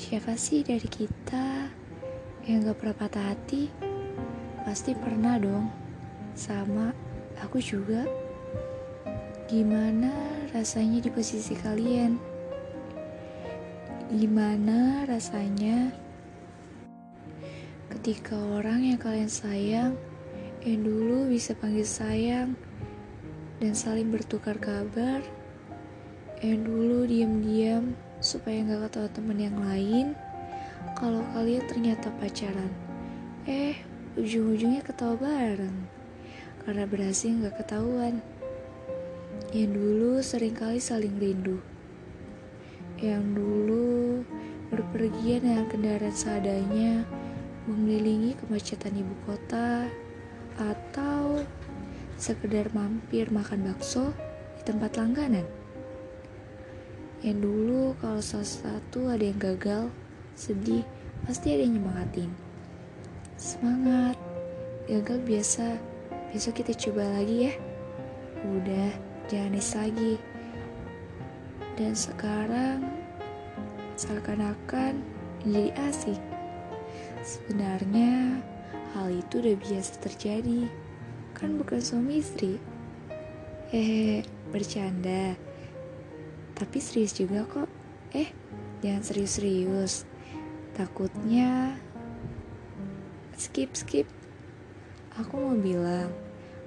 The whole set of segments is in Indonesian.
Siapa sih dari kita yang gak pernah patah hati? Pasti pernah dong. Sama, aku juga. Gimana rasanya di posisi kalian? Gimana rasanya ketika orang yang kalian sayang, yang dulu bisa panggil sayang, dan saling bertukar kabar, yang dulu diam-diam supaya nggak ketawa temen yang lain. Kalau kalian ternyata pacaran eh ujung-ujungnya ketawa bareng. Karena berhasil nggak ketahuan. Yang dulu sering kali saling rindu. Yang dulu berpergian dengan kendaraan seadanya mengelilingi kemacetan ibu kota atau sekedar mampir makan bakso di tempat langganan. Yang dulu kalau salah satu ada yang gagal, sedih, pasti ada yang nyemangatin. Semangat, gagal biasa, besok kita coba lagi ya. Udah, jangan nangis lagi. Dan sekarang, seakan-akan menjadi asik. Sebenarnya, hal itu udah biasa terjadi. Kan bukan suami istri. Hehehe, bercanda tapi serius juga kok. Eh, jangan serius-serius. Takutnya skip skip. Aku mau bilang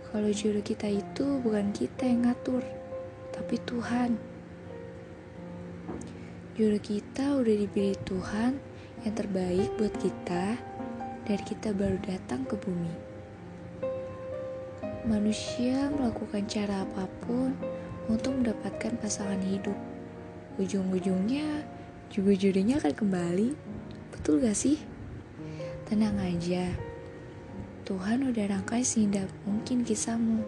kalau jodoh kita itu bukan kita yang ngatur, tapi Tuhan. Jodoh kita udah dipilih Tuhan yang terbaik buat kita dari kita baru datang ke bumi. Manusia melakukan cara apa pun untuk mendapatkan pasangan hidup. Ujung-ujungnya juga jodohnya akan kembali. Betul gak sih? Tenang aja. Tuhan udah rangkai sehingga mungkin kisahmu.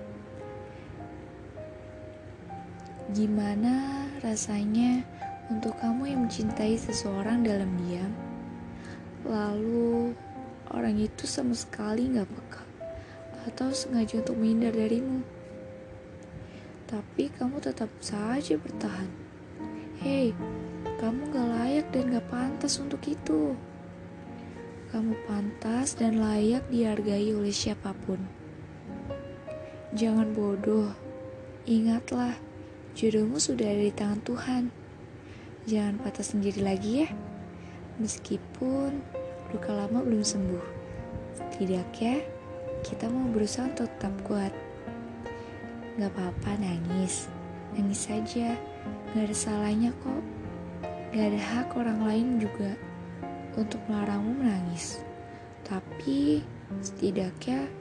Gimana rasanya untuk kamu yang mencintai seseorang dalam diam? Lalu orang itu sama sekali gak peka atau sengaja untuk menghindar darimu tapi kamu tetap saja bertahan. Hei, kamu gak layak dan gak pantas untuk itu. Kamu pantas dan layak dihargai oleh siapa pun. Jangan bodoh, ingatlah, jodohmu sudah ada di tangan Tuhan. Jangan patah sendiri lagi ya, meskipun luka lama belum sembuh. Setidaknya, kita mau berusaha untuk tetap kuat. Gak apa-apa nangis, nangis saja, gak ada salahnya kok. Gak ada hak orang lain juga untuk melarangmu menangis. Tapi setidaknya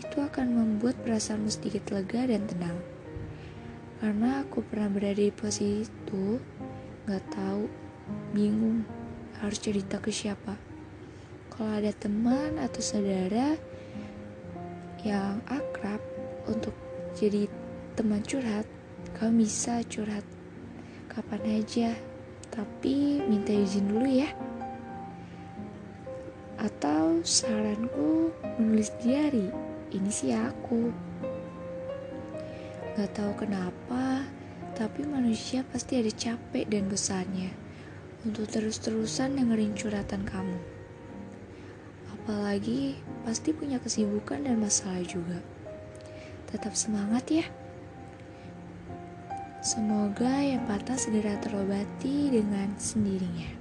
itu akan membuat perasaanmu sedikit lega dan tenang. Karena aku pernah berada di posisi itu, gak tahu, bingung, harus cerita ke siapa. Kalau ada teman atau saudara yang akrab untuk jadi teman curhat, kamu bisa curhat kapan aja, tapi minta izin dulu ya. Atau saranku menulis diary, ini sih aku. Gak tahu kenapa, tapi manusia pasti ada capek dan bosannya untuk terus-terusan dengerin curhatan kamu. Apalagi pasti punya kesibukan dan masalah juga. Tetap semangat ya. Semoga yang patah segera terobati dengan sendirinya.